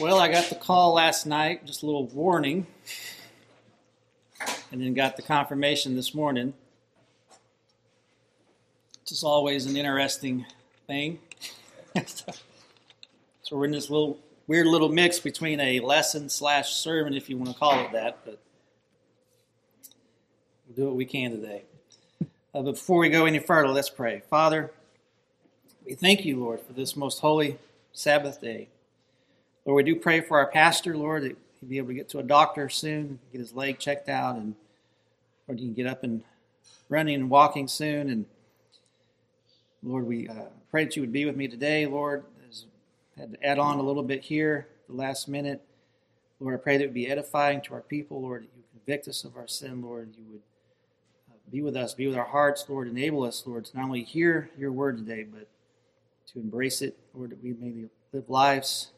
Well, I got the call last night, just a little warning, and then got the confirmation this morning. It's just always an interesting thing. so we're in this little weird little mix between a lesson slash sermon, if you want to call it that, but we'll do what we can today. Uh, but before we go any further, let's pray. Father, we thank you, Lord, for this most holy Sabbath day. Lord, we do pray for our pastor, Lord, that he'll be able to get to a doctor soon, get his leg checked out, and Lord, he can get up and running and walking soon. And Lord, we uh, pray that you would be with me today, Lord. As I had to add on a little bit here, the last minute. Lord, I pray that it would be edifying to our people, Lord, that you convict us of our sin, Lord. You would uh, be with us, be with our hearts, Lord. Enable us, Lord, to not only hear your word today, but to embrace it, Lord, that we may live lives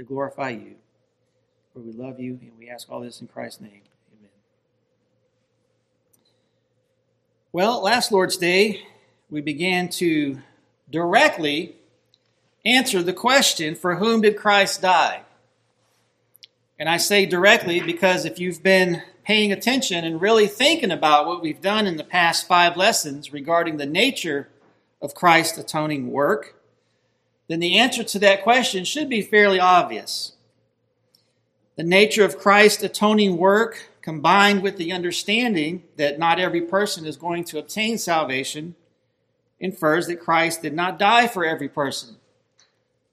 that glorify you. For we love you, and we ask all this in Christ's name. Amen. Well, last Lord's Day, we began to directly answer the question for whom did Christ die? And I say directly because if you've been paying attention and really thinking about what we've done in the past five lessons regarding the nature of Christ's atoning work, then the answer to that question should be fairly obvious. The nature of Christ's atoning work, combined with the understanding that not every person is going to obtain salvation, infers that Christ did not die for every person,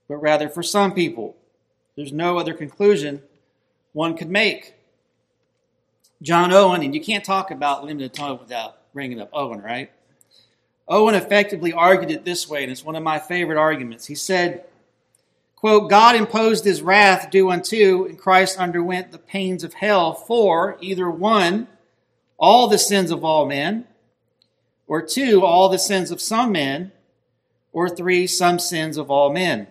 but rather for some people. There's no other conclusion one could make. John Owen, and you can't talk about limited atonement without bringing up Owen, right? Owen effectively argued it this way, and it's one of my favorite arguments. He said, quote, God imposed his wrath due unto, and Christ underwent the pains of hell for either one, all the sins of all men, or two, all the sins of some men, or three, some sins of all men.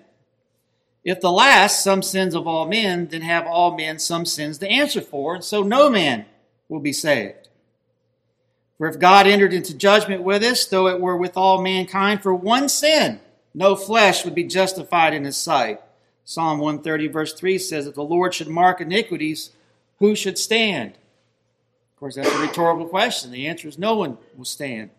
If the last, some sins of all men, then have all men some sins to answer for, and so no man will be saved. For if God entered into judgment with us, though it were with all mankind for one sin, no flesh would be justified in his sight. Psalm 130, verse 3 says, If the Lord should mark iniquities, who should stand? Of course, that's a rhetorical question. The answer is no one will stand.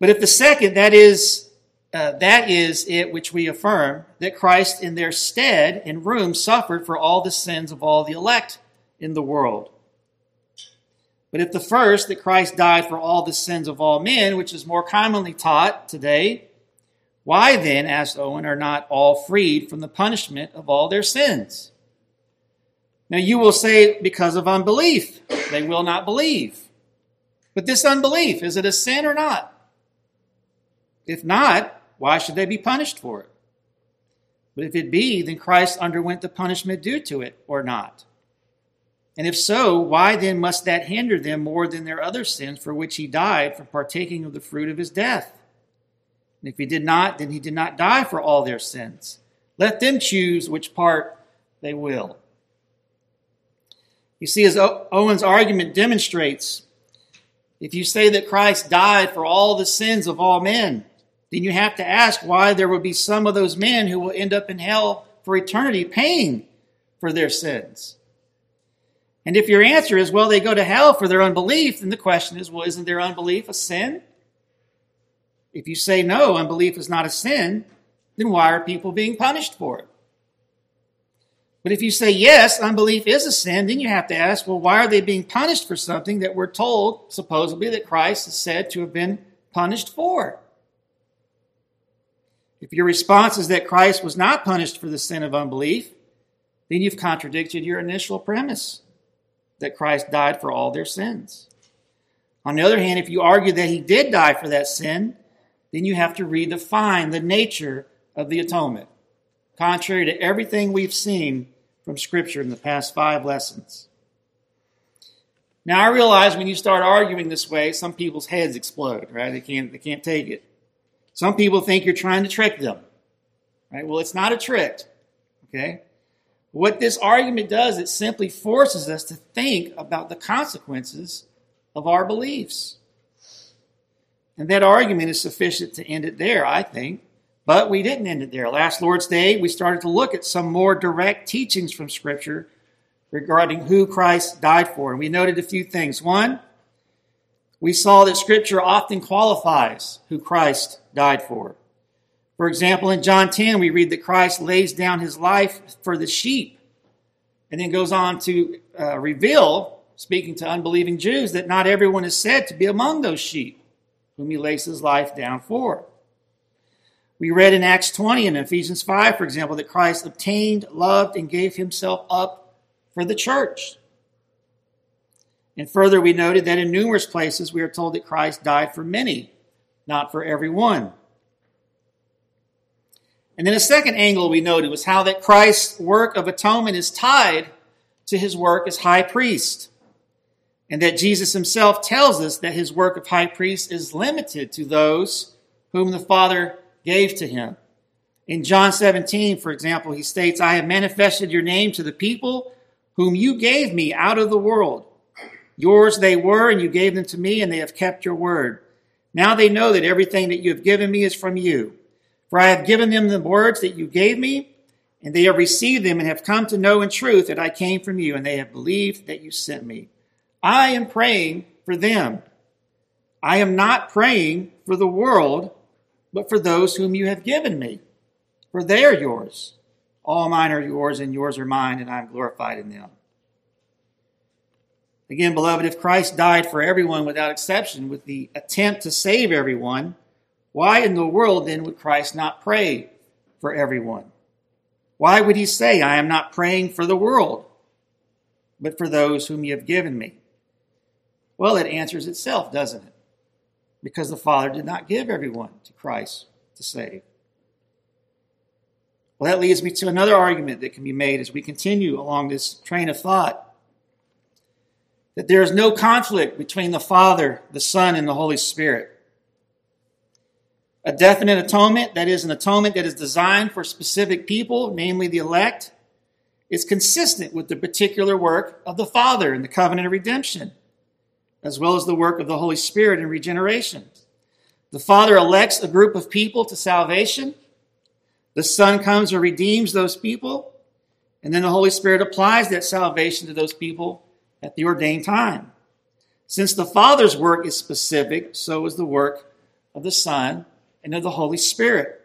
But if the second, that is, uh, that is it which we affirm, that Christ in their stead and room suffered for all the sins of all the elect in the world. But if the first, that Christ died for all the sins of all men, which is more commonly taught today, why then, asked Owen, are not all freed from the punishment of all their sins? Now you will say, because of unbelief, they will not believe. But this unbelief, is it a sin or not? If not, why should they be punished for it? But if it be, then Christ underwent the punishment due to it or not. And if so, why then must that hinder them more than their other sins for which he died from partaking of the fruit of his death? And if he did not, then he did not die for all their sins. Let them choose which part they will. You see, as Owen's argument demonstrates, if you say that Christ died for all the sins of all men, then you have to ask why there will be some of those men who will end up in hell for eternity paying for their sins. And if your answer is, well, they go to hell for their unbelief, then the question is, well, isn't their unbelief a sin? If you say no, unbelief is not a sin, then why are people being punished for it? But if you say yes, unbelief is a sin, then you have to ask, well, why are they being punished for something that we're told, supposedly, that Christ is said to have been punished for? If your response is that Christ was not punished for the sin of unbelief, then you've contradicted your initial premise that Christ died for all their sins. On the other hand, if you argue that he did die for that sin, then you have to redefine the nature of the atonement, contrary to everything we've seen from Scripture in the past five lessons. Now, I realize when you start arguing this way, some people's heads explode, right? They can't, they can't take it. Some people think you're trying to trick them, right? Well, it's not a trick, okay? What this argument does, it simply forces us to think about the consequences of our beliefs. And that argument is sufficient to end it there, I think. But we didn't end it there. Last Lord's Day, we started to look at some more direct teachings from Scripture regarding who Christ died for. And we noted a few things. One, we saw that Scripture often qualifies who Christ died for. For example, in John 10, we read that Christ lays down his life for the sheep and then goes on to uh, reveal, speaking to unbelieving Jews, that not everyone is said to be among those sheep whom he lays his life down for. We read in Acts 20 and Ephesians 5, for example, that Christ obtained, loved, and gave himself up for the church. And further, we noted that in numerous places we are told that Christ died for many, not for every one. And then a second angle we noted was how that Christ's work of atonement is tied to his work as high priest. And that Jesus himself tells us that his work of high priest is limited to those whom the Father gave to him. In John 17, for example, he states, I have manifested your name to the people whom you gave me out of the world. Yours they were, and you gave them to me, and they have kept your word. Now they know that everything that you have given me is from you. For I have given them the words that you gave me, and they have received them and have come to know in truth that I came from you, and they have believed that you sent me. I am praying for them. I am not praying for the world, but for those whom you have given me, for they are yours. All mine are yours, and yours are mine, and I am glorified in them. Again, beloved, if Christ died for everyone without exception with the attempt to save everyone, why in the world then would Christ not pray for everyone? Why would he say, I am not praying for the world, but for those whom you have given me? Well, it answers itself, doesn't it? because the Father did not give everyone to Christ to save. Well, that leads me to another argument that can be made as we continue along this train of thought that there is no conflict between the Father, the Son, and the Holy Spirit. A definite atonement, that is, an atonement that is designed for specific people, namely the elect, is consistent with the particular work of the Father in the covenant of redemption as well as the work of the Holy Spirit in regeneration. The Father elects a group of people to salvation. The Son comes and redeems those people. And then the Holy Spirit applies that salvation to those people at the ordained time. Since the Father's work is specific, so is the work of the Son and of the Holy Spirit.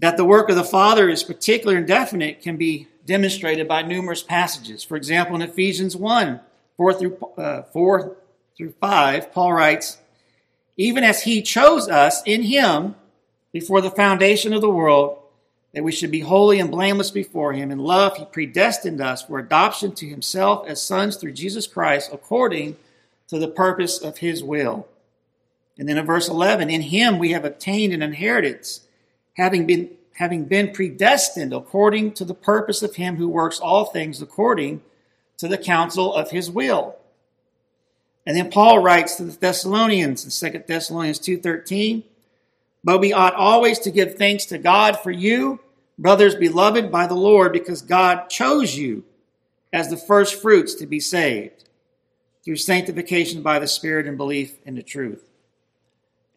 That the work of the Father is particular and definite can be demonstrated by numerous passages. For example, in Ephesians 1, 4 through, uh, 4 through 5, Paul writes, Even as he chose us in him before the foundation of the world, that we should be holy and blameless before him. In love, he predestined us for adoption to himself as sons through Jesus Christ, according to the purpose of his will. And then in verse 11, in him we have obtained an inheritance, having been, having been predestined according to the purpose of him who works all things according to the counsel of his will. And then Paul writes to the Thessalonians in 2 Thessalonians 2:13, "But we ought always to give thanks to God for you, brothers beloved by the Lord, because God chose you as the first fruits to be saved through sanctification by the Spirit and belief in the truth."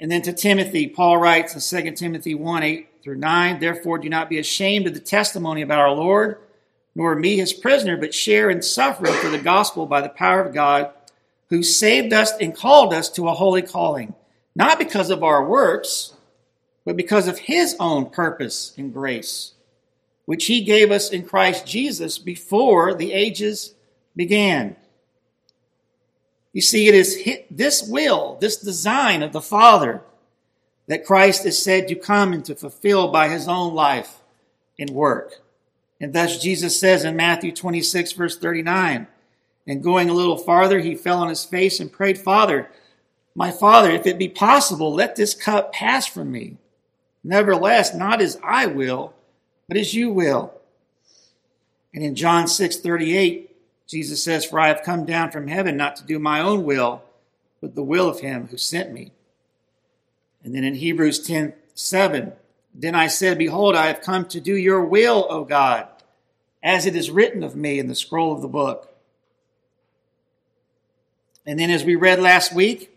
And then to Timothy, Paul writes in 2 Timothy 1 8 through 9, Therefore do not be ashamed of the testimony about our Lord nor me his prisoner, but share in suffering for the gospel by the power of God, who saved us and called us to a holy calling, not because of our works, but because of his own purpose and grace, which he gave us in Christ Jesus before the ages began. You see, it is this will, this design of the Father that Christ is said to come and to fulfill by his own life and work. And thus Jesus says in Matthew 26, verse 39, and going a little farther, he fell on his face and prayed, Father, my Father, if it be possible, let this cup pass from me. Nevertheless, not as I will, but as you will. And in John 6, 38, Jesus says, For I have come down from heaven not to do my own will, but the will of him who sent me. And then in Hebrews 10, 7, then I said, Behold, I have come to do your will, O God as it is written of me in the scroll of the book. And then, as we read last week,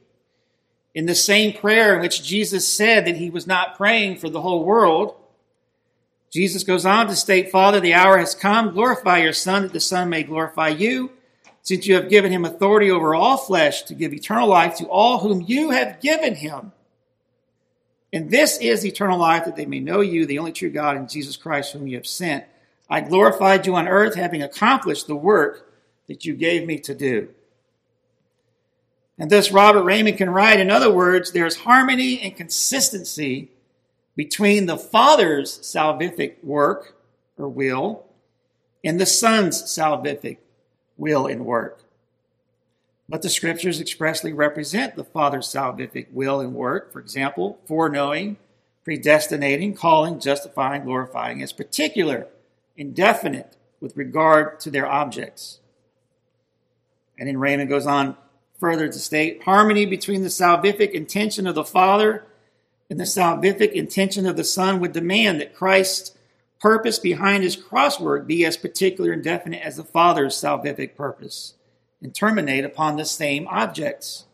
in the same prayer in which Jesus said that he was not praying for the whole world, Jesus goes on to state, Father, the hour has come. Glorify your Son, that the Son may glorify you, since you have given him authority over all flesh to give eternal life to all whom you have given him. And this is eternal life, that they may know you, the only true God, and Jesus Christ, whom you have sent. I glorified you on earth, having accomplished the work that you gave me to do. And thus, Robert Reymond can write, in other words, there's harmony and consistency between the Father's salvific work or will and the Son's salvific will and work. But the scriptures expressly represent the Father's salvific will and work, for example, foreknowing, predestinating, calling, justifying, glorifying, as particular, and definite with regard to their objects. And then Reymond goes on further to state harmony between the salvific intention of the Father and the salvific intention of the Son would demand that Christ's purpose behind his cross work be as particular and definite as the Father's salvific purpose and terminate upon the same objects.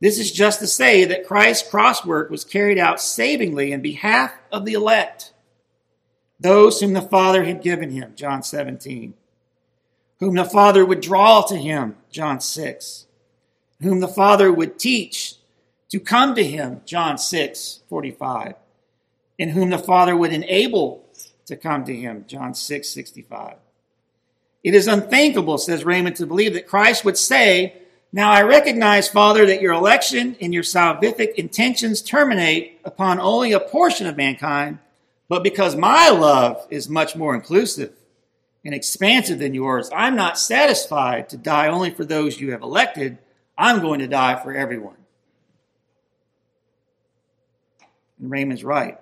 This is just to say that Christ's cross work was carried out savingly in behalf of the elect, those whom the Father had given him, John 17, whom the Father would draw to him, John 6, whom the Father would teach to come to him, John 6, 45, in whom the Father would enable to come to him, John 6, 65. It is unthinkable, says Reymond, to believe that Christ would say, Now I recognize, Father, that your election and your salvific intentions terminate upon only a portion of mankind, but because my love is much more inclusive and expansive than yours, I'm not satisfied to die only for those you have elected. I'm going to die for everyone. And Reymond's right.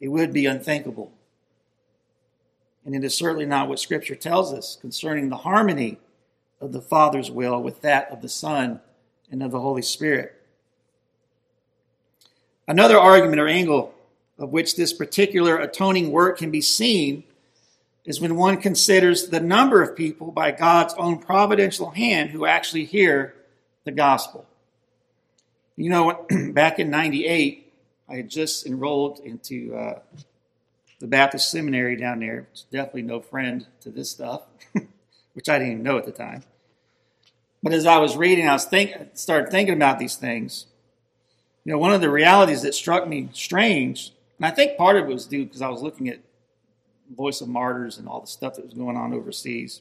It would be unthinkable. And it is certainly not what Scripture tells us concerning the harmony of the Father's will with that of the Son and of the Holy Spirit. Another argument or angle of which this particular atoning work can be seen is when one considers the number of people by God's own providential hand who actually hear the gospel. You know, back in 98, I had just enrolled into uh, the Baptist seminary down there. Definitely no friend to this stuff, which I didn't even know at the time. But as I was reading, I was think, started thinking about these things. You know, one of the realities that struck me strange, and I think part of it was due because I was looking at Voice of Martyrs and all the stuff that was going on overseas.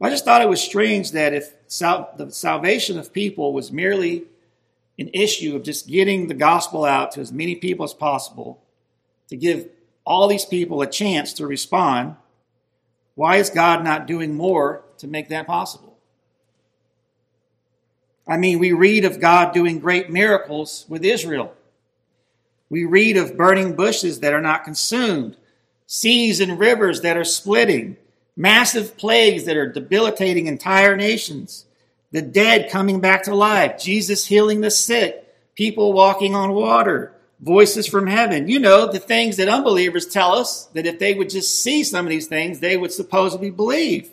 I just thought it was strange that if sal- the salvation of people was merely an issue of just getting the gospel out to as many people as possible to give all these people a chance to respond, why is God not doing more to make that possible? I mean, we read of God doing great miracles with Israel. We read of burning bushes that are not consumed, seas and rivers that are splitting, massive plagues that are debilitating entire nations the dead coming back to life, Jesus healing the sick, people walking on water, voices from heaven. You know, the things that unbelievers tell us that if they would just see some of these things, they would supposedly believe.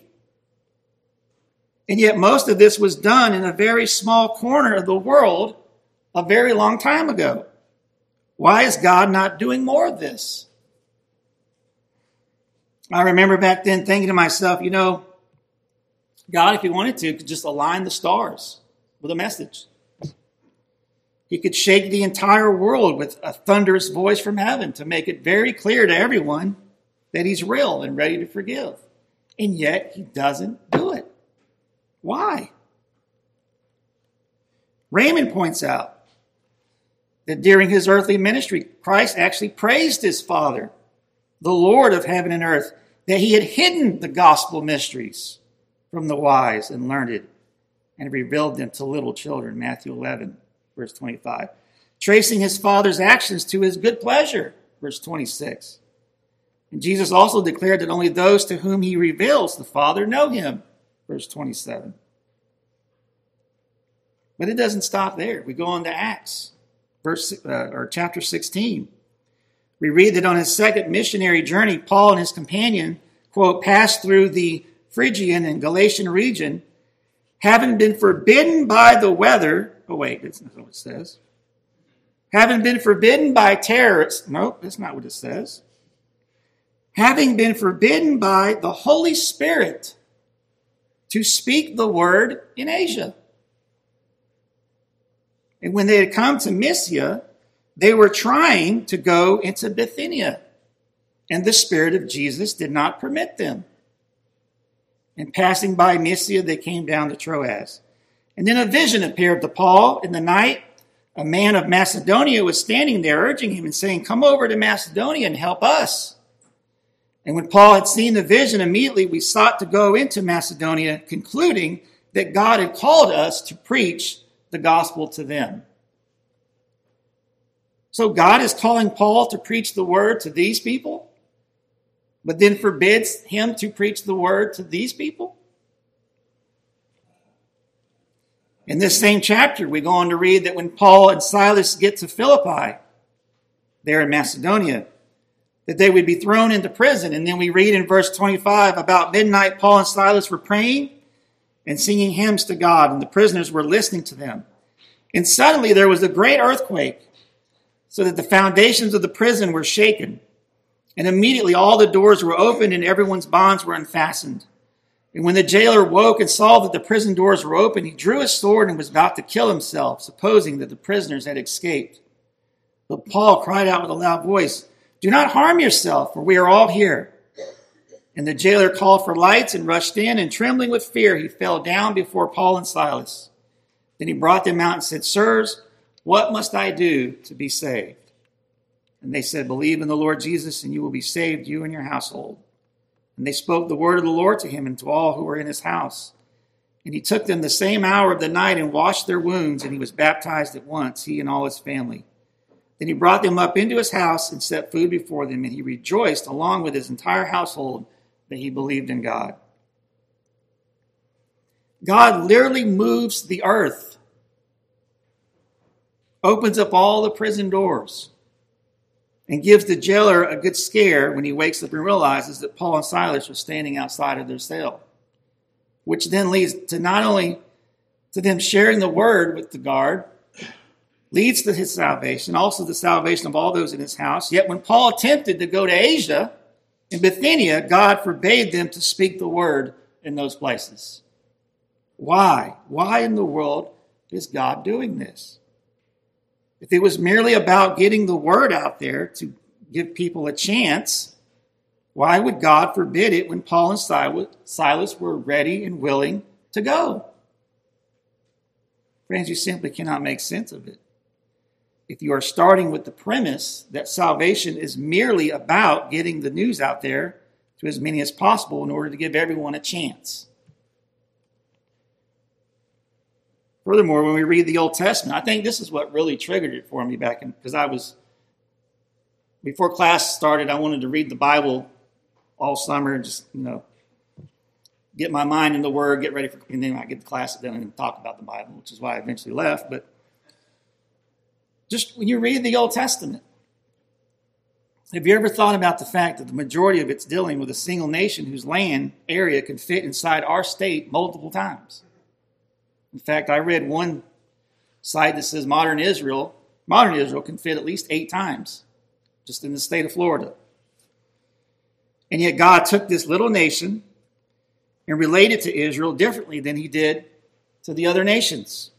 And yet, most of this was done in a very small corner of the world a very long time ago. Why is God not doing more of this? I remember back then thinking to myself, you know, God, if he wanted to, could just align the stars with a message. He could shake the entire world with a thunderous voice from heaven to make it very clear to everyone that he's real and ready to forgive. And yet he doesn't do it. Why? Reymond points out that during his earthly ministry, Christ actually praised his Father, the Lord of heaven and earth, that he had hidden the gospel mysteries from the wise and learned and revealed them to little children. Matthew 11, verse 25. Tracing his father's actions to his good pleasure. Verse 26. And Jesus also declared that only those to whom he reveals the Father know him. Verse 27. But it doesn't stop there. We go on to Acts, verse uh, or chapter 16. We read that on his second missionary journey, Paul and his companion, quote, passed through the Phrygian and Galatian region, having been forbidden by the weather. Oh, wait, that's not what it says. Having been forbidden by terrorists. Nope, that's not what it says. Having been forbidden by the Holy Spirit to speak the word in Asia. And when they had come to Mysia, they were trying to go into Bithynia, and the Spirit of Jesus did not permit them. And passing by Mysia, they came down to Troas. And then a vision appeared to Paul in the night. A man of Macedonia was standing there, urging him and saying, Come over to Macedonia and help us. And when Paul had seen the vision, immediately we sought to go into Macedonia, concluding that God had called us to preach the gospel to them. So God is calling Paul to preach the word to these people? But then forbids him to preach the word to these people? In this same chapter, we go on to read that when Paul and Silas get to Philippi, there in Macedonia, that they would be thrown into prison. And then we read in verse 25 about midnight, Paul and Silas were praying and singing hymns to God, and the prisoners were listening to them. And suddenly there was a great earthquake, so that the foundations of the prison were shaken. And immediately all the doors were opened and everyone's bonds were unfastened. And when the jailer woke and saw that the prison doors were open, he drew his sword and was about to kill himself, supposing that the prisoners had escaped. But Paul cried out with a loud voice, Do not harm yourself, for we are all here. And the jailer called for lights and rushed in, and trembling with fear, he fell down before Paul and Silas. Then he brought them out and said, Sirs, what must I do to be saved? And they said, Believe in the Lord Jesus, and you will be saved, you and your household. And they spoke the word of the Lord to him and to all who were in his house. And he took them the same hour of the night and washed their wounds, and he was baptized at once, he and all his family. Then he brought them up into his house and set food before them, and he rejoiced along with his entire household that he believed in God. God literally moves the earth, opens up all the prison doors and gives the jailer a good scare when he wakes up and realizes that Paul and Silas were standing outside of their cell, which then leads to not only to them sharing the word with the guard, leads to his salvation, also the salvation of all those in his house. Yet when Paul attempted to go to Asia in Bithynia, God forbade them to speak the word in those places. Why? Why in the world is God doing this? If it was merely about getting the word out there to give people a chance, why would God forbid it when Paul and Silas were ready and willing to go? Friends, you simply cannot make sense of it. If you are starting with the premise that salvation is merely about getting the news out there to as many as possible in order to give everyone a chance. Furthermore, when we read the Old Testament, I think this is what really triggered it for me back in because I was before class started, I wanted to read the Bible all summer and just, you know, get my mind in the Word, get ready for, and then I get the class done and talk about the Bible, which is why I eventually left. But just when you read the Old Testament, have you ever thought about the fact that the majority of it's dealing with a single nation whose land area can fit inside our state multiple times? In fact, I read one site that says modern Israel, modern Israel can fit at least eight times just in the state of Florida. And yet God took this little nation and related to Israel differently than he did to the other nations.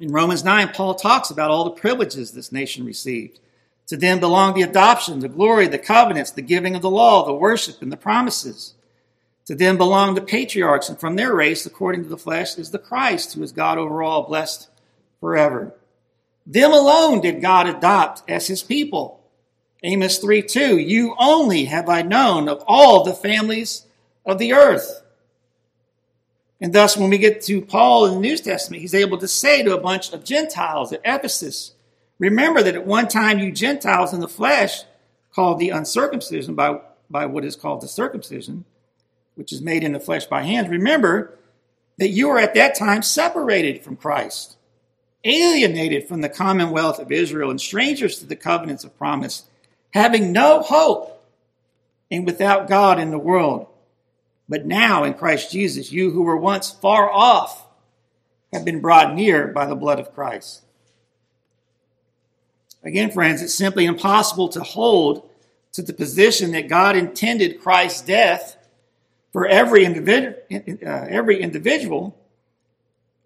In Romans 9, Paul talks about all the privileges this nation received. To them belong the adoption, the glory, the covenants, the giving of the law, the worship, and the promises. To them belong the patriarchs, and from their race, according to the flesh, is the Christ, who is God over all, blessed forever. Them alone did God adopt as his people. Amos 3 2, you only have I known of all the families of the earth. And thus, when we get to Paul in the New Testament, he's able to say to a bunch of Gentiles at Ephesus, remember that at one time you Gentiles in the flesh, called the uncircumcision by, by what is called the circumcision, which is made in the flesh by hands, remember that you were at that time separated from Christ, alienated from the commonwealth of Israel, and strangers to the covenants of promise, having no hope and without God in the world. But now in Christ Jesus, you who were once far off have been brought near by the blood of Christ. Again, friends, it's simply impossible to hold to the position that God intended Christ's death for every, individual, uh, every individual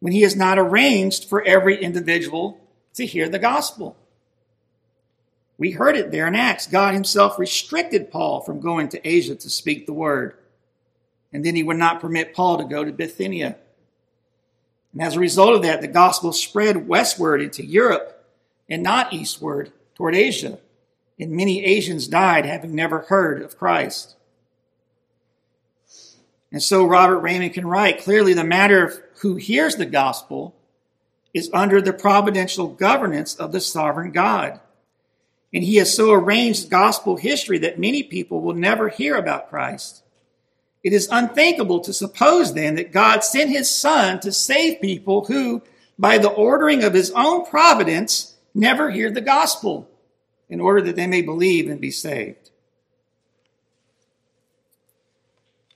when he has not arranged for every individual to hear the gospel. We heard it there in Acts. God himself restricted Paul from going to Asia to speak the word. And then he would not permit Paul to go to Bithynia. And as a result of that, the gospel spread westward into Europe and not eastward toward Asia. And many Asians died having never heard of Christ. And so Robert Reymond can write clearly the matter of who hears the gospel is under the providential governance of the sovereign God. And he has so arranged gospel history that many people will never hear about Christ. It is unthinkable to suppose then that God sent his son to save people who, by the ordering of his own providence, never hear the gospel in order that they may believe and be saved.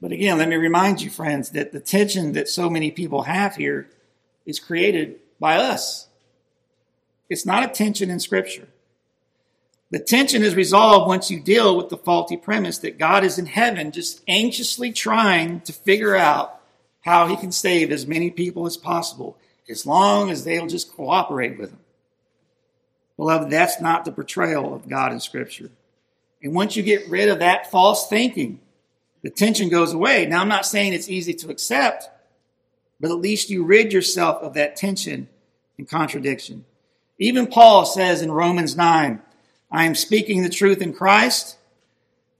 But again, let me remind you, friends, that the tension that so many people have here is created by us. It's not a tension in Scripture. The tension is resolved once you deal with the faulty premise that God is in heaven just anxiously trying to figure out how he can save as many people as possible, as long as they'll just cooperate with him. Beloved, that's not the portrayal of God in Scripture. And once you get rid of that false thinking, the tension goes away. Now, I'm not saying it's easy to accept, but at least you rid yourself of that tension and contradiction. Even Paul says in Romans 9, I am speaking the truth in Christ.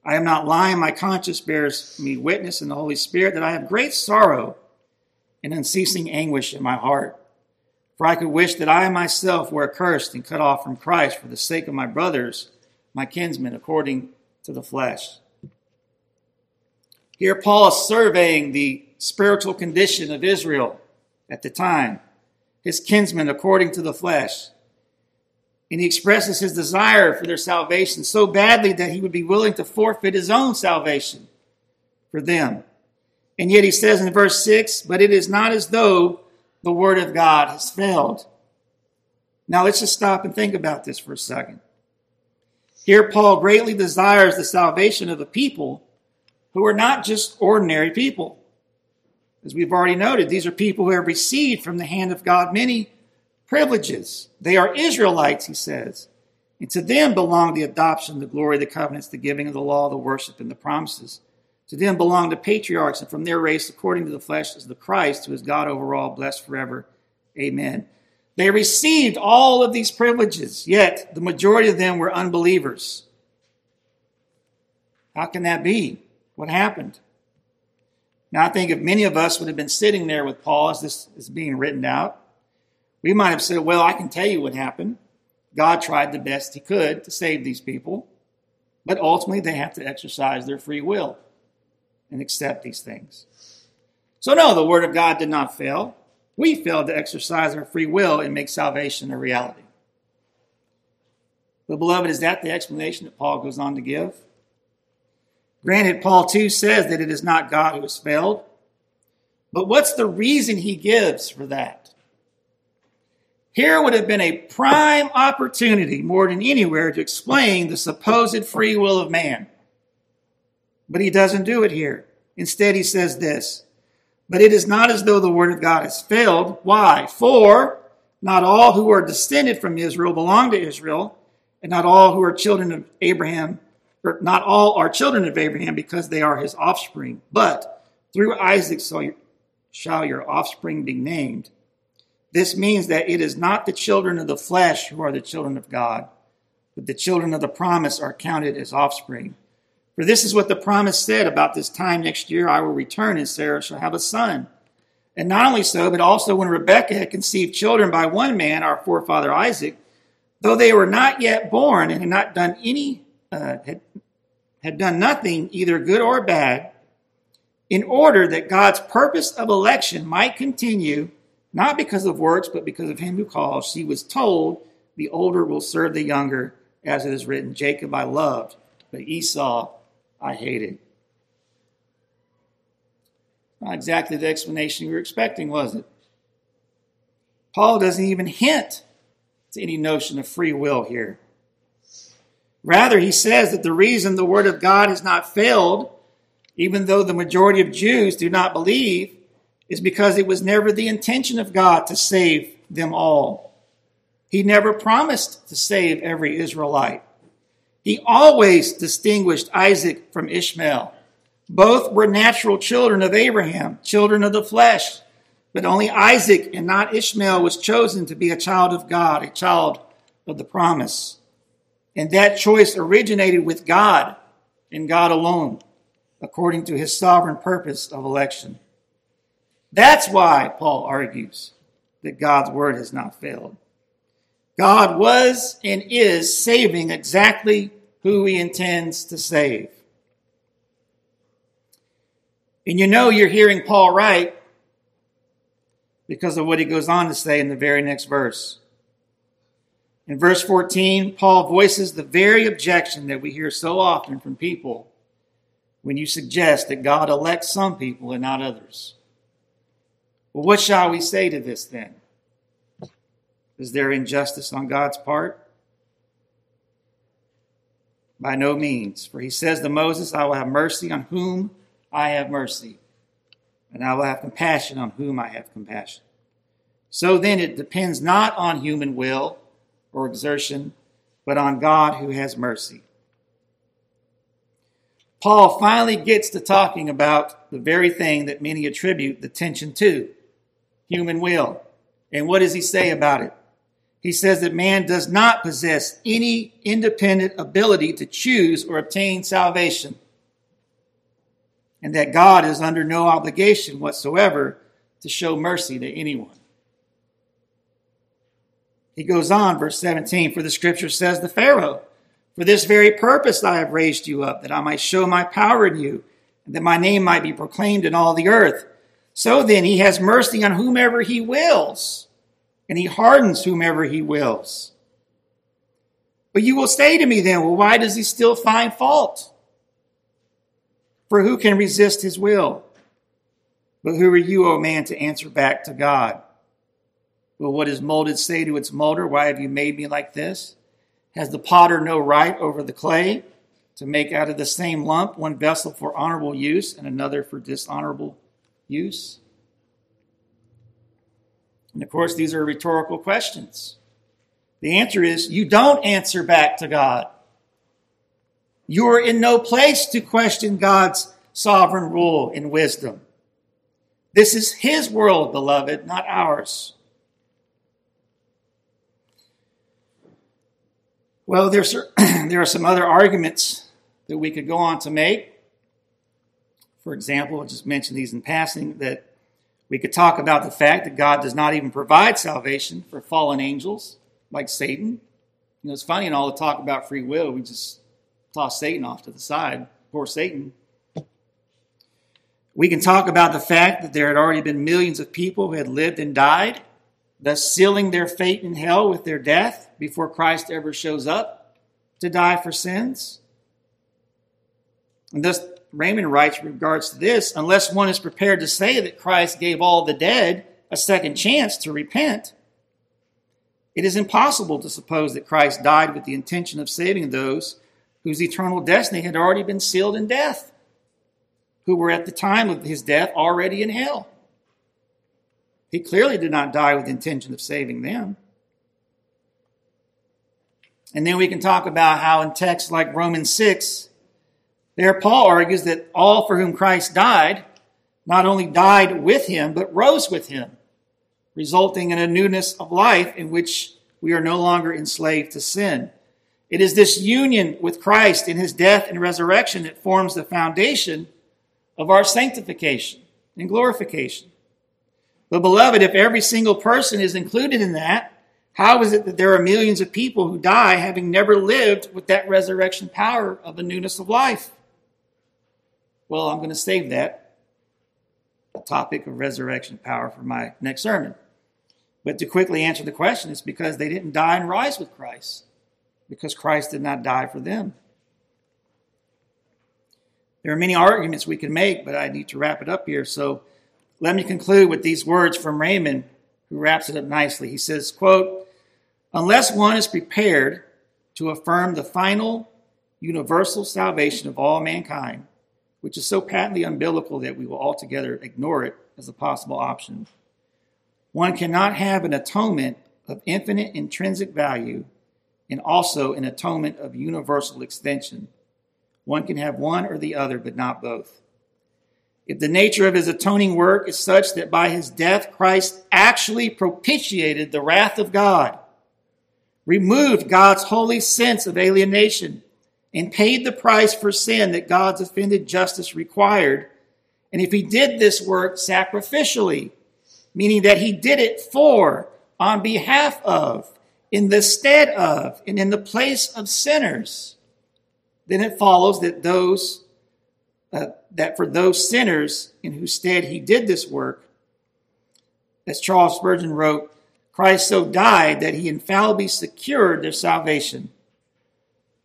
I am not lying. My conscience bears me witness in the Holy Spirit that I have great sorrow and unceasing anguish in my heart. For I could wish that I myself were accursed and cut off from Christ for the sake of my brothers, my kinsmen, according to the flesh. Here, Paul is surveying the spiritual condition of Israel at the time, his kinsmen according to the flesh. And he expresses his desire for their salvation so badly that he would be willing to forfeit his own salvation for them. And yet he says in verse 6 But it is not as though the word of God has failed. Now let's just stop and think about this for a second. Here, Paul greatly desires the salvation of the people who are not just ordinary people. As we've already noted, these are people who have received from the hand of God many privileges. They are Israelites, he says. And to them belong the adoption, the glory, the covenants, the giving of the law, the worship, and the promises. To them belong the patriarchs, and from their race, according to the flesh, is the Christ, who is God over all, blessed forever. Amen. They received all of these privileges, yet the majority of them were unbelievers. How can that be? What happened? Now, I think if many of us would have been sitting there with Paul as this is being written out, we might have said, Well, I can tell you what happened. God tried the best he could to save these people, but ultimately they have to exercise their free will and accept these things. So, no, the Word of God did not fail. We failed to exercise our free will and make salvation a reality. But, beloved, is that the explanation that Paul goes on to give? Granted, Paul too says that it is not God who has failed. But what's the reason he gives for that? Here would have been a prime opportunity, more than anywhere, to explain the supposed free will of man. But he doesn't do it here. Instead, he says this But it is not as though the word of God has failed. Why? For not all who are descended from Israel belong to Israel, and not all who are children of Abraham, not all are children of Abraham because they are his offspring. But through Isaac shall your offspring be named. This means that it is not the children of the flesh who are the children of God, but the children of the promise are counted as offspring. For this is what the promise said about this time next year I will return and Sarah shall have a son. And not only so, but also when Rebekah had conceived children by one man, our forefather Isaac, though they were not yet born and had not done any, uh, had, had done nothing either good or bad, in order that God's purpose of election might continue not because of works, but because of him who calls. She was told, The older will serve the younger, as it is written, Jacob I loved, but Esau I hated. Not exactly the explanation you were expecting, was it? Paul doesn't even hint to any notion of free will here. Rather, he says that the reason the Word of God has not failed, even though the majority of Jews do not believe, is because it was never the intention of God to save them all. He never promised to save every Israelite. He always distinguished Isaac from Ishmael. Both were natural children of Abraham, children of the flesh. But only Isaac and not Ishmael was chosen to be a child of God, a child of the promise. And that choice originated with God and God alone, according to his sovereign purpose of election. That's why Paul argues that God's word has not failed. God was and is saving exactly who he intends to save. And you know you're hearing Paul right because of what he goes on to say in the very next verse. In verse 14, Paul voices the very objection that we hear so often from people when you suggest that God elects some people and not others. Well, what shall we say to this then? Is there injustice on God's part? By no means. For he says to Moses, I will have mercy on whom I have mercy, and I will have compassion on whom I have compassion. So then it depends not on human will or exertion, but on God who has mercy. Paul finally gets to talking about the very thing that many attribute the tension to human will. And what does he say about it? He says that man does not possess any independent ability to choose or obtain salvation, and that God is under no obligation whatsoever to show mercy to anyone. He goes on, verse 17, for the scripture says to Pharaoh, For this very purpose I have raised you up, that I might show my power in you, and that my name might be proclaimed in all the earth. So then he has mercy on whomever he wills, and he hardens whomever he wills. But you will say to me then, well, why does he still find fault? For who can resist his will? But who are you, O man, to answer back to God? Will what is molded say to its molder, Why have you made me like this? Has the potter no right over the clay to make out of the same lump one vessel for honorable use and another for dishonorable use? And of course, these are rhetorical questions. The answer is you don't answer back to God. You are in no place to question God's sovereign rule and wisdom. This is His world, beloved, not ours. Well, there's, there are some other arguments that we could go on to make. For example, I'll just mention these in passing that we could talk about the fact that God does not even provide salvation for fallen angels like Satan. You know, it's funny in all the talk about free will, we just toss Satan off to the side. Poor Satan. We can talk about the fact that there had already been millions of people who had lived and died, thus sealing their fate in hell with their death before Christ ever shows up to die for sins. And thus, Reymond writes in regards to this unless one is prepared to say that Christ gave all the dead a second chance to repent, it is impossible to suppose that Christ died with the intention of saving those whose eternal destiny had already been sealed in death, who were at the time of his death already in hell. He clearly did not die with the intention of saving them. And then we can talk about how in texts like Romans 6, there, Paul argues that all for whom Christ died not only died with him, but rose with him, resulting in a newness of life in which we are no longer enslaved to sin. It is this union with Christ in his death and resurrection that forms the foundation of our sanctification and glorification. But, beloved, if every single person is included in that, how is it that there are millions of people who die having never lived with that resurrection power of the newness of life? Well, I'm going to save that topic of resurrection power for my next sermon. But to quickly answer the question, it's because they didn't die and rise with Christ, because Christ did not die for them. There are many arguments we can make, but I need to wrap it up here. So let me conclude with these words from Reymond, who wraps it up nicely. He says, quote, Unless one is prepared to affirm the final universal salvation of all mankind, which is so patently unbiblical that we will altogether ignore it as a possible option, one cannot have an atonement of infinite intrinsic value and also an atonement of universal extension. One can have one or the other, but not both. If the nature of his atoning work is such that by his death Christ actually propitiated the wrath of God, removed God's holy sense of alienation, and paid the price for sin that God's offended justice required, and if he did this work sacrificially, meaning that he did it for, on behalf of, in the stead of, and in the place of sinners, then it follows that those uh, that for those sinners in whose stead he did this work, as Charles Spurgeon wrote, Christ so died that he infallibly secured their salvation,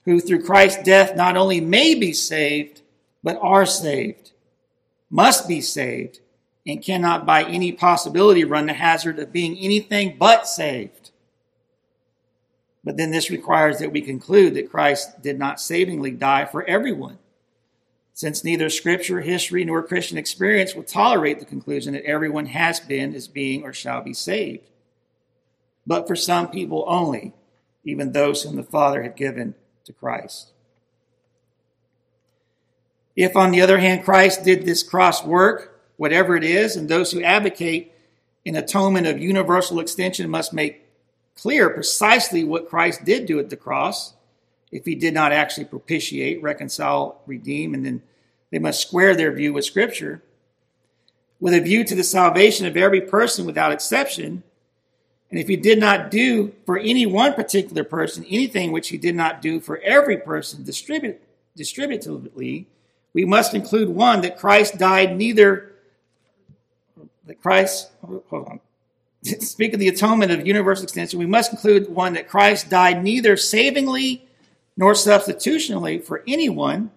who through Christ's death not only may be saved, but are saved, must be saved, and cannot by any possibility run the hazard of being anything but saved. But then this requires that we conclude that Christ did not savingly die for everyone, since neither scripture, history, nor Christian experience will tolerate the conclusion that everyone has been, is being, or shall be saved. But for some people only, even those whom the Father had given to Christ. If, on the other hand, Christ did this cross work, whatever it is, and those who advocate an atonement of universal extension must make clear precisely what Christ did do at the cross if he did not actually propitiate, reconcile, redeem, and then they must square their view with Scripture. With a view to the salvation of every person without exception, and if he did not do for any one particular person anything which he did not do for every person distributively, we must include one that Christ died neither, that Christ, hold on, speak of the atonement of universal extension, we must include one that Christ died neither savingly nor substitutionally for anyone,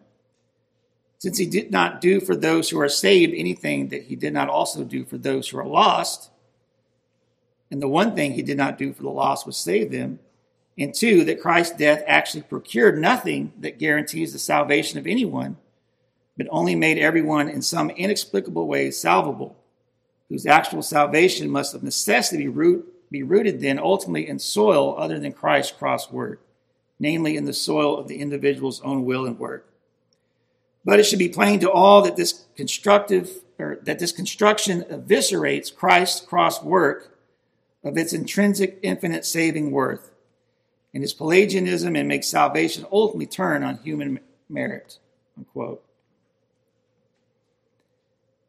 since he did not do for those who are saved anything that he did not also do for those who are lost. And the one thing he did not do for the lost was save them. And two, that Christ's death actually procured nothing that guarantees the salvation of anyone, but only made everyone in some inexplicable way salvable whose actual salvation must of necessity be, root, be rooted then ultimately in soil other than Christ's cross work, namely in the soil of the individual's own will and work. But it should be plain to all that this constructive or that this construction eviscerates Christ's cross work of its intrinsic infinite saving worth and is Pelagianism and makes salvation ultimately turn on human merit. Unquote.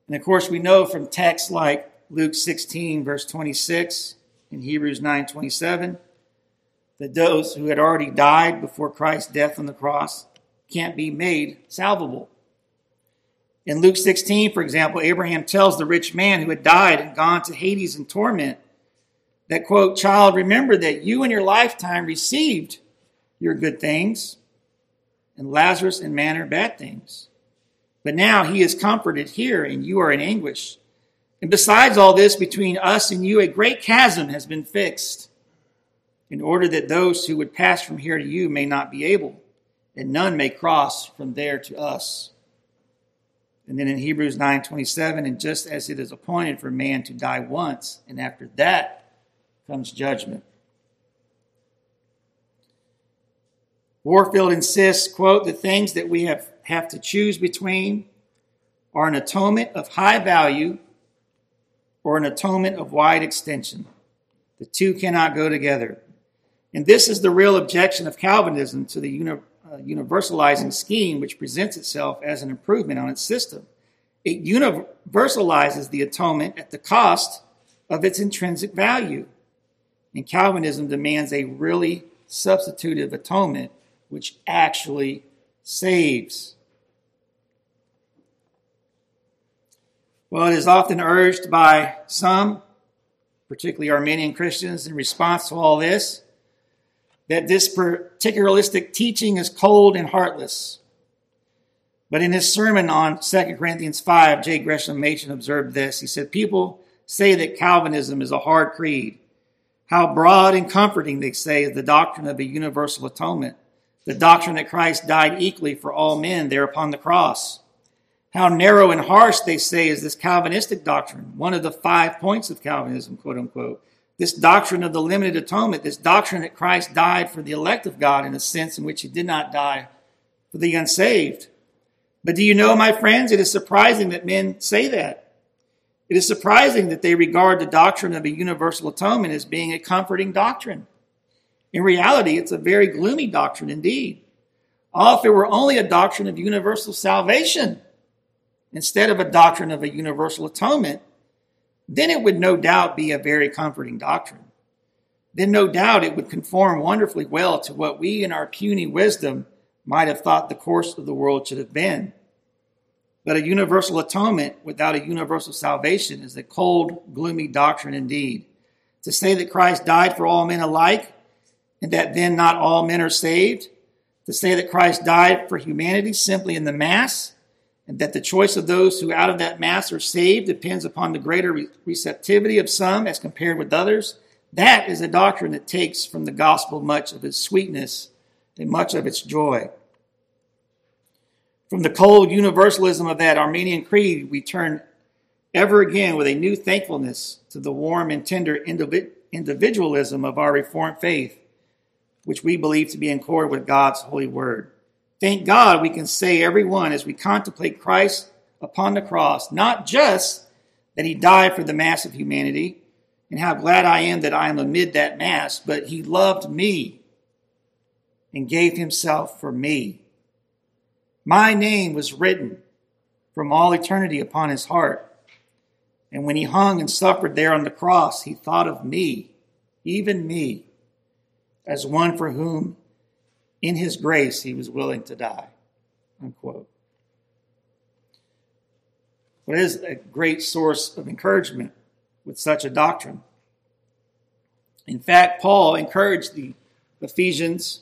And of course, we know from texts like Luke 16, verse 26, and Hebrews 9, 27, that those who had already died before Christ's death on the cross can't be made salvable. In Luke 16, for example, Abraham tells the rich man who had died and gone to Hades in torment that, quote, child, remember that you in your lifetime received your good things, and Lazarus in manner bad things. But now he is comforted here, and you are in anguish. And besides all this, between us and you, a great chasm has been fixed, in order that those who would pass from here to you may not be able, and none may cross from there to us. And then in Hebrews 9:27, and just as it is appointed for man to die once, and after that comes judgment. Warfield insists, quote, the things that we have have to choose between are an atonement of high value or an atonement of wide extension. The two cannot go together. And this is the real objection of Calvinism to the uni- uh, universalizing scheme, which presents itself as an improvement on its system. It universalizes the atonement at the cost of its intrinsic value. And Calvinism demands a really substitutive atonement, which actually saves. Well, it is often urged by some, particularly Arminian Christians, in response to all this, that this particularistic teaching is cold and heartless. But in his sermon on 2 Corinthians 5, J. Gresham Machen observed this. He said, People say that Calvinism is a hard creed. How broad and comforting, they say, is the doctrine of a universal atonement, the doctrine that Christ died equally for all men there upon the cross. How narrow and harsh, they say, is this Calvinistic doctrine, one of the five points of Calvinism, quote unquote. This doctrine of the limited atonement, this doctrine that Christ died for the elect of God in a sense in which he did not die for the unsaved. But do you know, my friends, it is surprising that men say that. It is surprising that they regard the doctrine of a universal atonement as being a comforting doctrine. In reality, it's a very gloomy doctrine indeed. Oh, if it were only a doctrine of universal salvation instead of a doctrine of a universal atonement, then it would no doubt be a very comforting doctrine. Then no doubt it would conform wonderfully well to what we in our puny wisdom might have thought the course of the world should have been. But a universal atonement without a universal salvation is a cold, gloomy doctrine indeed. To say that Christ died for all men alike and that then not all men are saved, to say that Christ died for humanity simply in the Mass, and that the choice of those who out of that Mass are saved depends upon the greater receptivity of some as compared with others, that is a doctrine that takes from the gospel much of its sweetness and much of its joy. From the cold universalism of that Arminian creed, we turn ever again with a new thankfulness to the warm and tender individualism of our Reformed faith, which we believe to be in accord with God's holy word. Thank God we can say, everyone, as we contemplate Christ upon the cross, not just that he died for the mass of humanity, and how glad I am that I am amid that mass, but he loved me and gave himself for me. My name was written from all eternity upon his heart. And when he hung and suffered there on the cross, he thought of me, even me, as one for whom in his grace he was willing to die. Unquote. What is a great source of encouragement with such a doctrine? In fact, Paul encouraged the Ephesians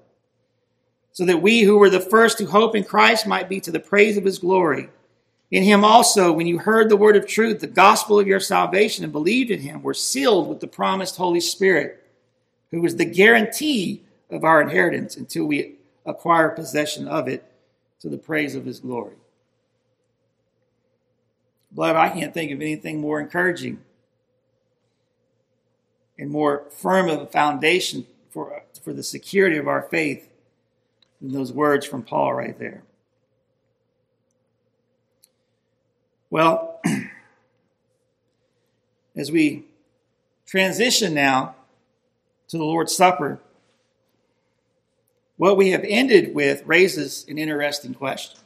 so that we who were the first to hope in Christ might be to the praise of his glory. In him also, when you heard the word of truth, the gospel of your salvation, and believed in him, were sealed with the promised Holy Spirit, who is the guarantee of our inheritance until we acquire possession of it to the praise of his glory. Beloved, I can't think of anything more encouraging and more firm of a foundation for, for the security of our faith those words from Paul right there. Well, as we transition now to the Lord's Supper, what we have ended with raises an interesting question.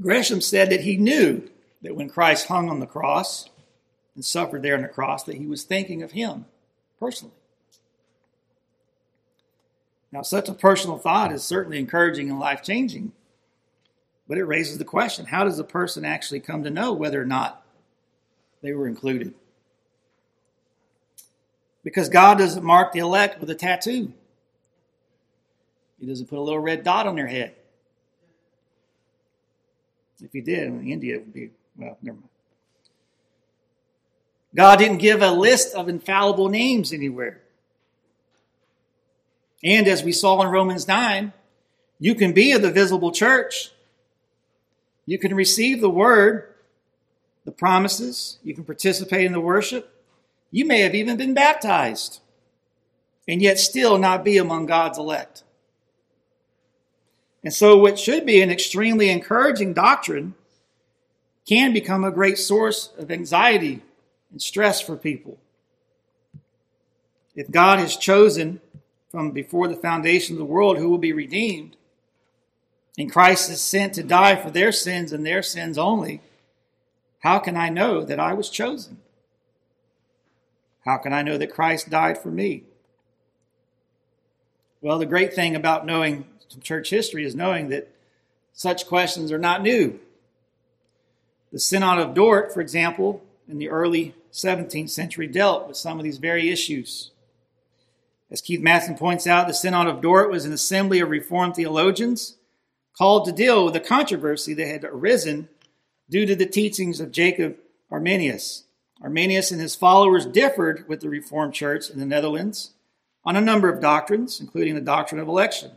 Gresham said that he knew that when Christ hung on the cross, and suffered there on the cross, that he was thinking of him personally. Now, such a personal thought is certainly encouraging and life changing, but it raises the question how does a person actually come to know whether or not they were included? Because God doesn't mark the elect with a tattoo, He doesn't put a little red dot on their head. If He did, in India, it would be, well, never mind. God didn't give a list of infallible names anywhere. And as we saw in Romans 9, you can be of the visible church. You can receive the word, the promises. You can participate in the worship. You may have even been baptized and yet still not be among God's elect. And so, what should be an extremely encouraging doctrine can become a great source of anxiety and stress for people. If God has chosen from before the foundation of the world who will be redeemed, and Christ is sent to die for their sins and their sins only, how can I know that I was chosen? How can I know that Christ died for me? Well, the great thing about knowing church history is knowing that such questions are not new. The Synod of Dort, for example, in the early 17th century, dealt with some of these very issues. As Keith Mathison points out, the Synod of Dort was an assembly of Reformed theologians called to deal with the controversy that had arisen due to the teachings of Jacob Arminius. Arminius and his followers differed with the Reformed Church in the Netherlands on a number of doctrines, including the doctrine of election.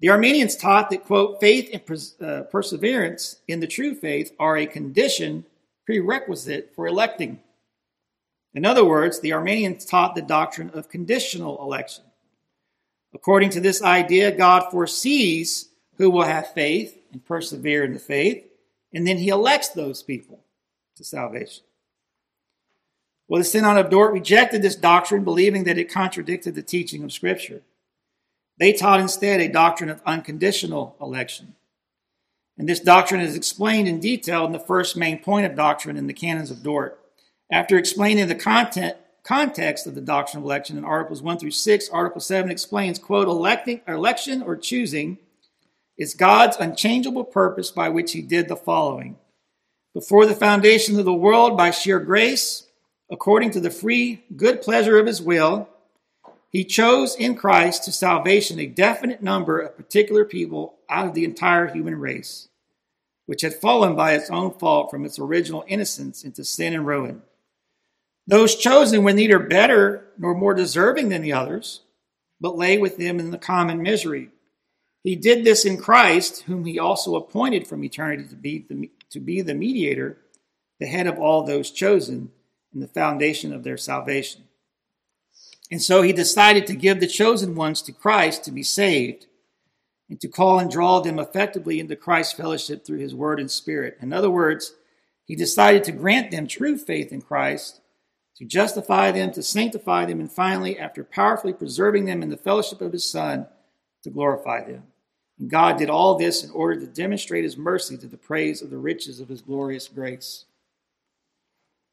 The Arminians taught that, quote, faith and uh, perseverance in the true faith are a condition prerequisite for electing. In other words, the Arminians taught the doctrine of conditional election. According to this idea, God foresees who will have faith and persevere in the faith, and then he elects those people to salvation. Well, the Synod of Dort rejected this doctrine, believing that it contradicted the teaching of Scripture. They taught instead a doctrine of unconditional election. And this doctrine is explained in detail in the first main point of doctrine in the Canons of Dort. After explaining the content, context of the doctrine of election in Articles 1 through 6, Article 7 explains, quote, electing, election or choosing is God's unchangeable purpose by which he did the following. Before the foundation of the world, by sheer grace, according to the free good pleasure of his will, he chose in Christ to salvation a definite number of particular people out of the entire human race, which had fallen by its own fault from its original innocence into sin and ruin. Those chosen were neither better nor more deserving than the others, but lay with them in the common misery. He did this in Christ, whom he also appointed from eternity to be the, to be the mediator, the head of all those chosen, and the foundation of their salvation. And so he decided to give the chosen ones to Christ to be saved and to call and draw them effectively into Christ's fellowship through his word and spirit. In other words, he decided to grant them true faith in Christ, to justify them, to sanctify them, and finally, after powerfully preserving them in the fellowship of his Son, to glorify them. And God did all this in order to demonstrate his mercy to the praise of the riches of his glorious grace.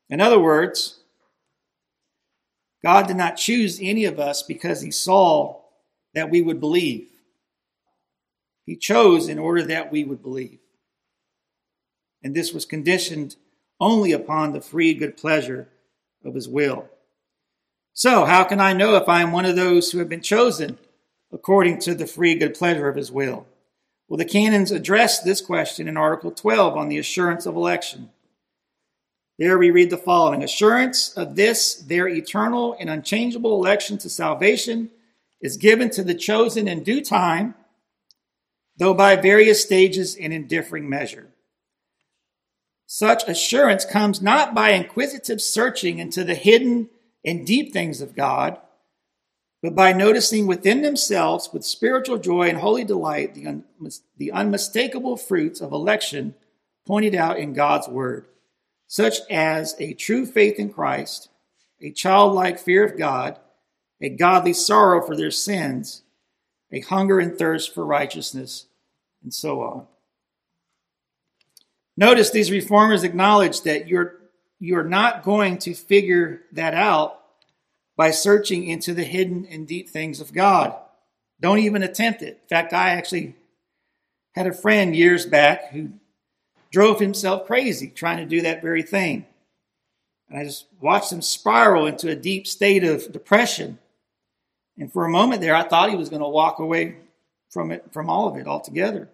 In other words, God did not choose any of us because he saw that we would believe. He chose in order that we would believe. And this was conditioned only upon the free good pleasure of his will. So, how can I know if I am one of those who have been chosen according to the free good pleasure of his will? Well, the canons address this question in Article 12 on the assurance of election. There we read the following Assurance of this, their eternal and unchangeable election to salvation, is given to the chosen in due time, though by various stages and in differing measure. Such assurance comes not by inquisitive searching into the hidden and deep things of God, but by noticing within themselves with spiritual joy and holy delight the, un- the unmistakable fruits of election pointed out in God's Word such as a true faith in Christ, a childlike fear of God, a godly sorrow for their sins, a hunger and thirst for righteousness, and so on. Notice these reformers acknowledge that you're, you're not going to figure that out by searching into the hidden and deep things of God. Don't even attempt it. In fact, I actually had a friend years back who drove himself crazy trying to do that very thing. And I just watched him spiral into a deep state of depression. And for a moment there, I thought he was going to walk away from it, from all of it altogether.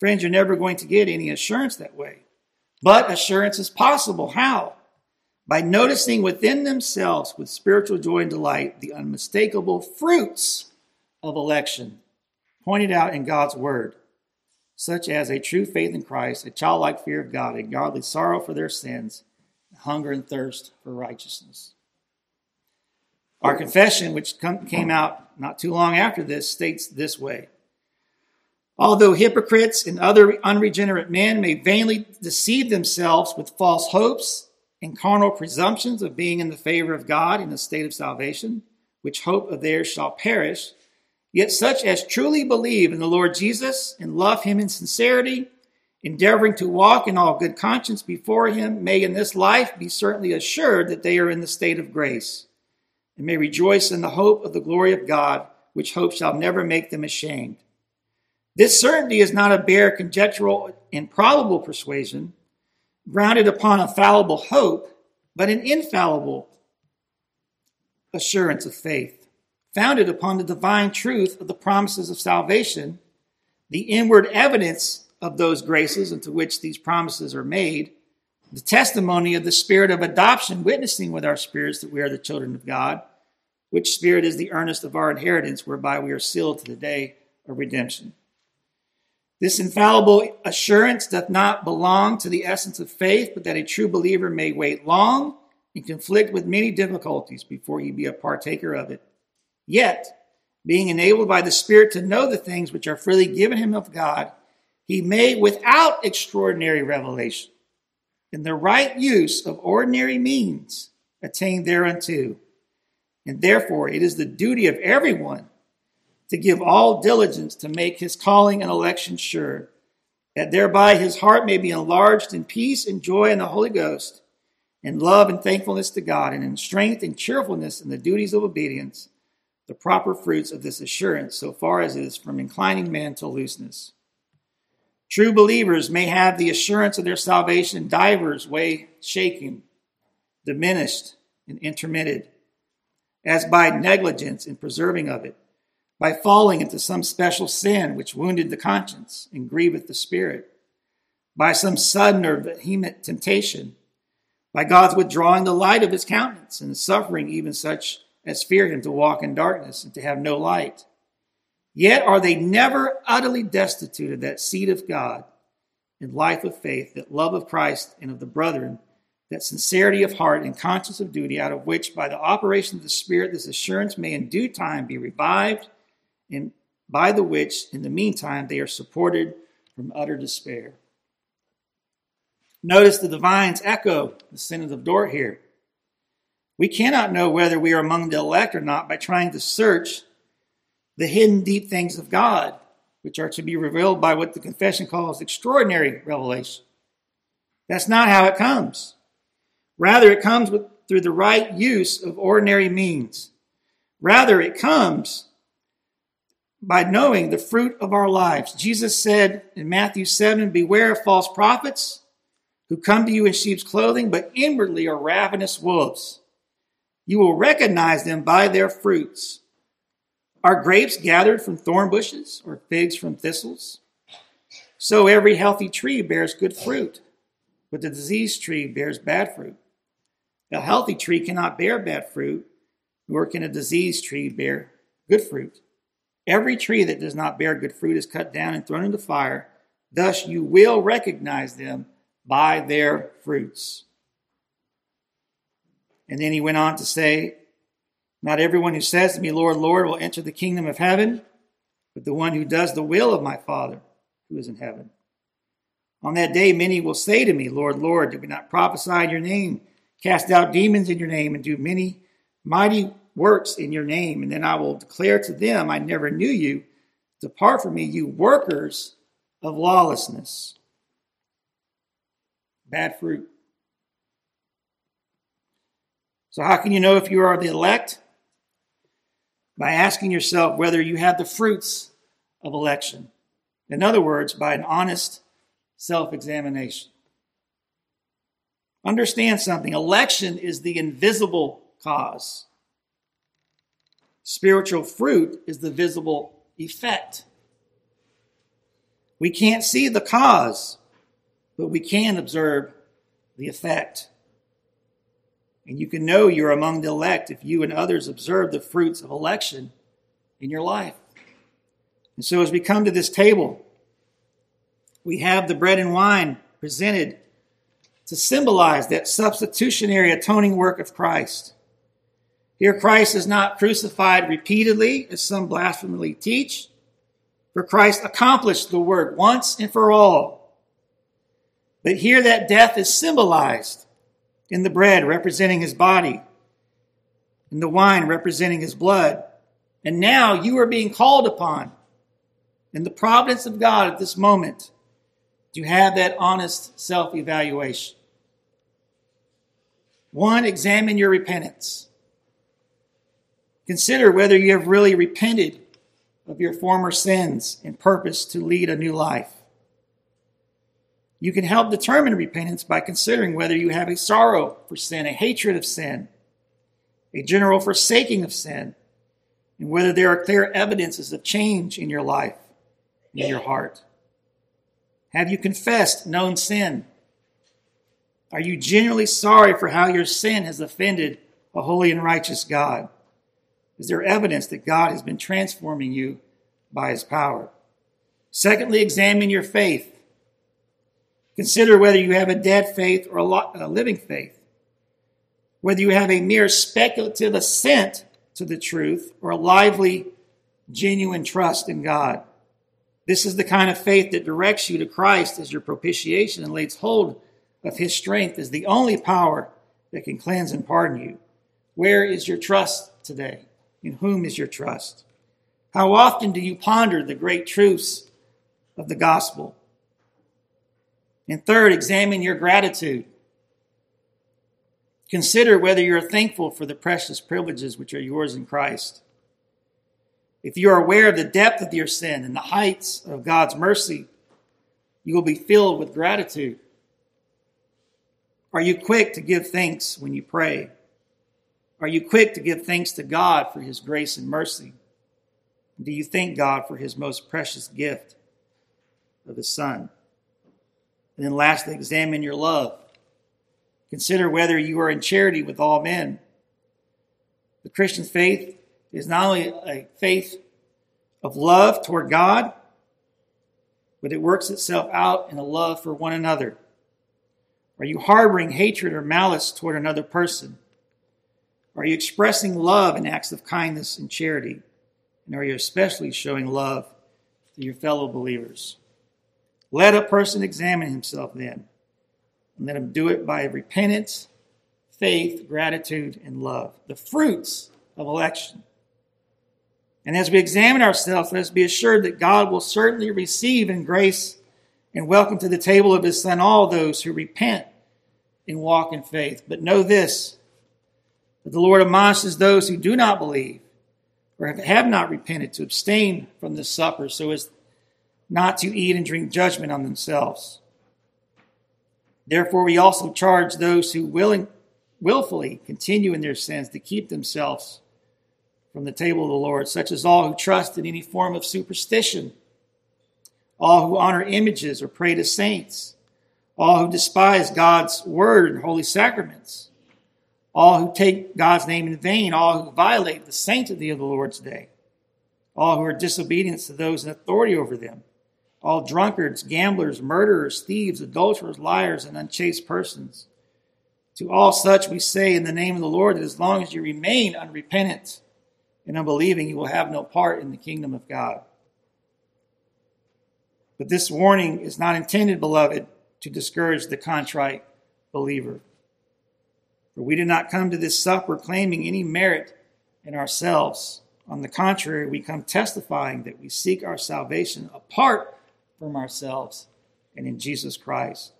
Friends, you're never going to get any assurance that way. But assurance is possible. How? by noticing within themselves with spiritual joy and delight the unmistakable fruits of election pointed out in God's word, such as a true faith in Christ, a childlike fear of God, a godly sorrow for their sins, hunger and thirst for righteousness. Our confession, which came out not too long after this, states this way Although hypocrites and other unregenerate men may vainly deceive themselves with false hopes and carnal presumptions of being in the favor of God in the state of salvation, which hope of theirs shall perish, yet such as truly believe in the Lord Jesus and love him in sincerity, endeavoring to walk in all good conscience before him, may in this life be certainly assured that they are in the state of grace, and may rejoice in the hope of the glory of God, which hope shall never make them ashamed. This certainty is not a bare conjectural and probable persuasion, grounded upon a fallible hope, but an infallible assurance of faith, founded upon the divine truth of the promises of salvation, the inward evidence of those graces into which these promises are made, the testimony of the spirit of adoption witnessing with our spirits that we are the children of God, which spirit is the earnest of our inheritance, whereby we are sealed to the day of redemption. This infallible assurance doth not belong to the essence of faith, but that a true believer may wait long and conflict with many difficulties before he be a partaker of it. Yet, being enabled by the Spirit to know the things which are freely given him of God, he may, without extraordinary revelation, in the right use of ordinary means, attain thereunto. And therefore, it is the duty of everyone to give all diligence to make his calling and election sure, that thereby his heart may be enlarged in peace and joy in the Holy Ghost, in love and thankfulness to God, and in strength and cheerfulness in the duties of obedience, the proper fruits of this assurance, so far as it is from inclining man to looseness. True believers may have the assurance of their salvation in divers way shaken, diminished, and intermitted, as by negligence in preserving of it by falling into some special sin which wounded the conscience and grieveth the spirit, by some sudden or vehement temptation, by God's withdrawing the light of his countenance and suffering even such as fear him to walk in darkness and to have no light. Yet are they never utterly destitute of that seed of God and life of faith, that love of Christ and of the brethren, that sincerity of heart and conscience of duty, out of which by the operation of the Spirit this assurance may in due time be revived and by the which, in the meantime, they are supported from utter despair. Notice the divines echo the sentence of Dort here. We cannot know whether we are among the elect or not by trying to search the hidden deep things of God, which are to be revealed by what the confession calls extraordinary revelation. That's not how it comes. Rather, it comes with, through the right use of ordinary means. Rather, it comes by knowing the fruit of our lives. Jesus said in Matthew 7 Beware of false prophets who come to you in sheep's clothing, but inwardly are ravenous wolves. You will recognize them by their fruits. Are grapes gathered from thorn bushes or figs from thistles? So every healthy tree bears good fruit, but the diseased tree bears bad fruit. A healthy tree cannot bear bad fruit, nor can a diseased tree bear good fruit. Every tree that does not bear good fruit is cut down and thrown into fire. Thus you will recognize them by their fruits. And then he went on to say, Not everyone who says to me, Lord, Lord, will enter the kingdom of heaven, but the one who does the will of my Father who is in heaven. On that day, many will say to me, Lord, Lord, did we not prophesy in your name, cast out demons in your name, and do many mighty works in your name. And then I will declare to them, I never knew you. Depart from me, you workers of lawlessness. Bad fruit. So, how can you know if you are the elect? By asking yourself whether you have the fruits of election. In other words, by an honest self examination. Understand something election is the invisible cause. Spiritual fruit is the visible effect. We can't see the cause, but we can observe the effect. And you can know you're among the elect if you and others observe the fruits of election in your life. And so, as we come to this table, we have the bread and wine presented to symbolize that substitutionary atoning work of Christ. Here, Christ is not crucified repeatedly, as some blasphemously teach, for Christ accomplished the work once and for all. But here, that death is symbolized in the bread representing his body, in the wine representing his blood. And now you are being called upon in the providence of God at this moment to have that honest self evaluation. One, examine your repentance. Consider whether you have really repented of your former sins and purpose to lead a new life. You can help determine repentance by considering whether you have a sorrow for sin, a hatred of sin, a general forsaking of sin, and whether there are clear evidences of change in your life, in your heart. Have you confessed known sin? Are you genuinely sorry for how your sin has offended a holy and righteous God? Is there evidence that God has been transforming you by his power? Secondly, examine your faith. Consider whether you have a dead faith or a living faith, whether you have a mere speculative assent to the truth or a lively, genuine trust in God. This is the kind of faith that directs you to Christ as your propitiation and lays hold of his strength as the only power that can cleanse and pardon you. Where is your trust today? In whom is your trust? How often do you ponder the great truths of the gospel? And third, examine your gratitude. Consider whether you're thankful for the precious privileges which are yours in Christ. If you are aware of the depth of your sin and the heights of God's mercy, you will be filled with gratitude. Are you quick to give thanks when you pray? Are you quick to give thanks to God for his grace and mercy? Do you thank God for his most precious gift of his Son? And then lastly, examine your love. Consider whether you are in charity with all men. The Christian faith is not only a faith of love toward God, but it works itself out in a love for one another. Are you harboring hatred or malice toward another person? Are you expressing love in acts of kindness and charity? And are you especially showing love to your fellow believers? Let a person examine himself then, and let him do it by repentance, faith, gratitude, and love. The fruits of election. And as we examine ourselves, let us be assured that God will certainly receive in grace and welcome to the table of his Son all those who repent and walk in faith. But know this that the Lord admonishes those who do not believe or have not repented to abstain from this supper so as not to eat and drink judgment on themselves. Therefore, we also charge those who willing, willfully continue in their sins to keep themselves from the table of the Lord, such as all who trust in any form of superstition, all who honor images or pray to saints, all who despise God's word and holy sacraments, all who take God's name in vain, all who violate the sanctity of the Lord's day, all who are disobedient to those in authority over them, all drunkards, gamblers, murderers, thieves, adulterers, liars, and unchaste persons. To all such we say in the name of the Lord that as long as you remain unrepentant, and unbelieving, you will have no part in the kingdom of God. But this warning is not intended, beloved, to discourage the contrite believer. For we did not come to this supper claiming any merit in ourselves. On the contrary, we come testifying that we seek our salvation apart from ourselves and in Jesus Christ.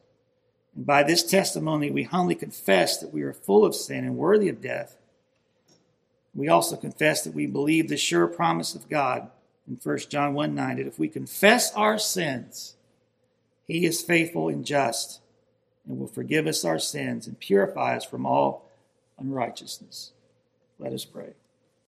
And by this testimony, we humbly confess that we are full of sin and worthy of death we also confess that we believe the sure promise of God in 1 John 1 9 that if we confess our sins, he is faithful and just and will forgive us our sins and purify us from all unrighteousness. Let us pray.